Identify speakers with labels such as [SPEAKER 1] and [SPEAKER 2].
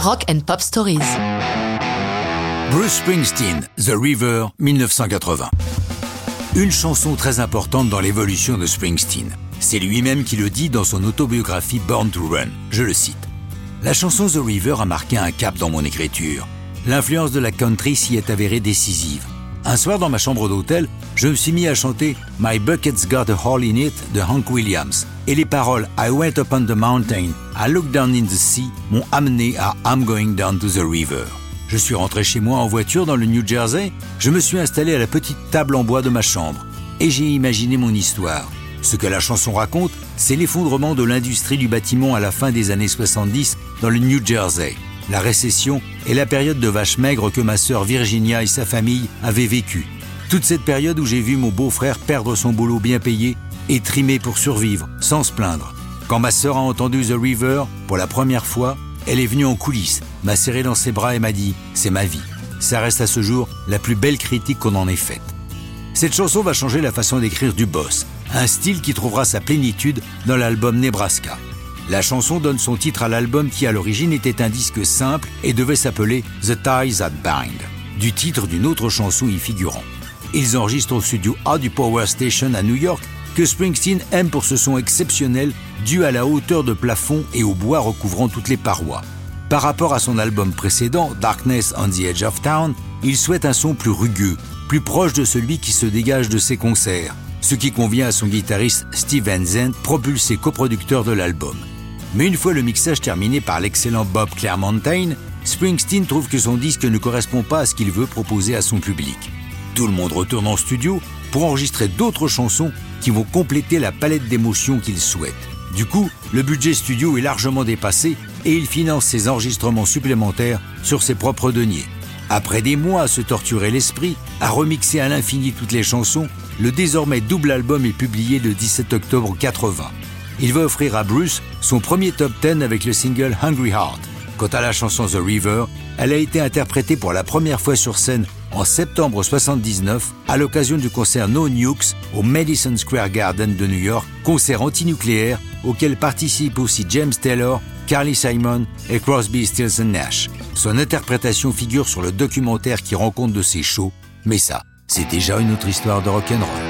[SPEAKER 1] Rock and Pop Stories.
[SPEAKER 2] Bruce Springsteen, The River, 1980. Une chanson très importante dans l'évolution de Springsteen. C'est lui-même qui le dit dans son autobiographie Born to Run. Je le cite. La chanson The River a marqué un cap dans mon écriture. L'influence de la country s'y est avérée décisive. Un soir dans ma chambre d'hôtel, je me suis mis à chanter My Bucket's Got a Hole in It de Hank Williams. Et les paroles I went up on the mountain, I looked down in the sea m'ont amené à I'm going down to the river. Je suis rentré chez moi en voiture dans le New Jersey, je me suis installé à la petite table en bois de ma chambre et j'ai imaginé mon histoire. Ce que la chanson raconte, c'est l'effondrement de l'industrie du bâtiment à la fin des années 70 dans le New Jersey la récession et la période de vache maigre que ma sœur Virginia et sa famille avaient vécue. Toute cette période où j'ai vu mon beau-frère perdre son boulot bien payé et trimer pour survivre, sans se plaindre. Quand ma sœur a entendu The River pour la première fois, elle est venue en coulisses, m'a serré dans ses bras et m'a dit C'est ma vie. Ça reste à ce jour la plus belle critique qu'on en ait faite. Cette chanson va changer la façon d'écrire du boss, un style qui trouvera sa plénitude dans l'album Nebraska. La chanson donne son titre à l'album qui à l'origine était un disque simple et devait s'appeler The Ties That Bind, du titre d'une autre chanson y figurant. Ils enregistrent au studio A du Power Station à New York que Springsteen aime pour ce son exceptionnel dû à la hauteur de plafond et au bois recouvrant toutes les parois. Par rapport à son album précédent, Darkness on the Edge of Town, il souhaite un son plus rugueux, plus proche de celui qui se dégage de ses concerts, ce qui convient à son guitariste Steve Van propulsé coproducteur de l'album. Mais une fois le mixage terminé par l'excellent Bob Claremontaine, Springsteen trouve que son disque ne correspond pas à ce qu'il veut proposer à son public. Tout le monde retourne en studio pour enregistrer d'autres chansons qui vont compléter la palette d'émotions qu'il souhaite. Du coup, le budget studio est largement dépassé et il finance ses enregistrements supplémentaires sur ses propres deniers. Après des mois à se torturer l'esprit, à remixer à l'infini toutes les chansons, le désormais double album est publié le 17 octobre 80 il va offrir à Bruce son premier top 10 avec le single Hungry Heart. Quant à la chanson The River, elle a été interprétée pour la première fois sur scène en septembre 79 à l'occasion du concert No Nukes au Madison Square Garden de New York, concert antinucléaire auquel participent aussi James Taylor, Carly Simon et Crosby, Stills Nash. Son interprétation figure sur le documentaire qui rend compte de ses shows, mais ça, c'est déjà une autre histoire de rock'n'roll.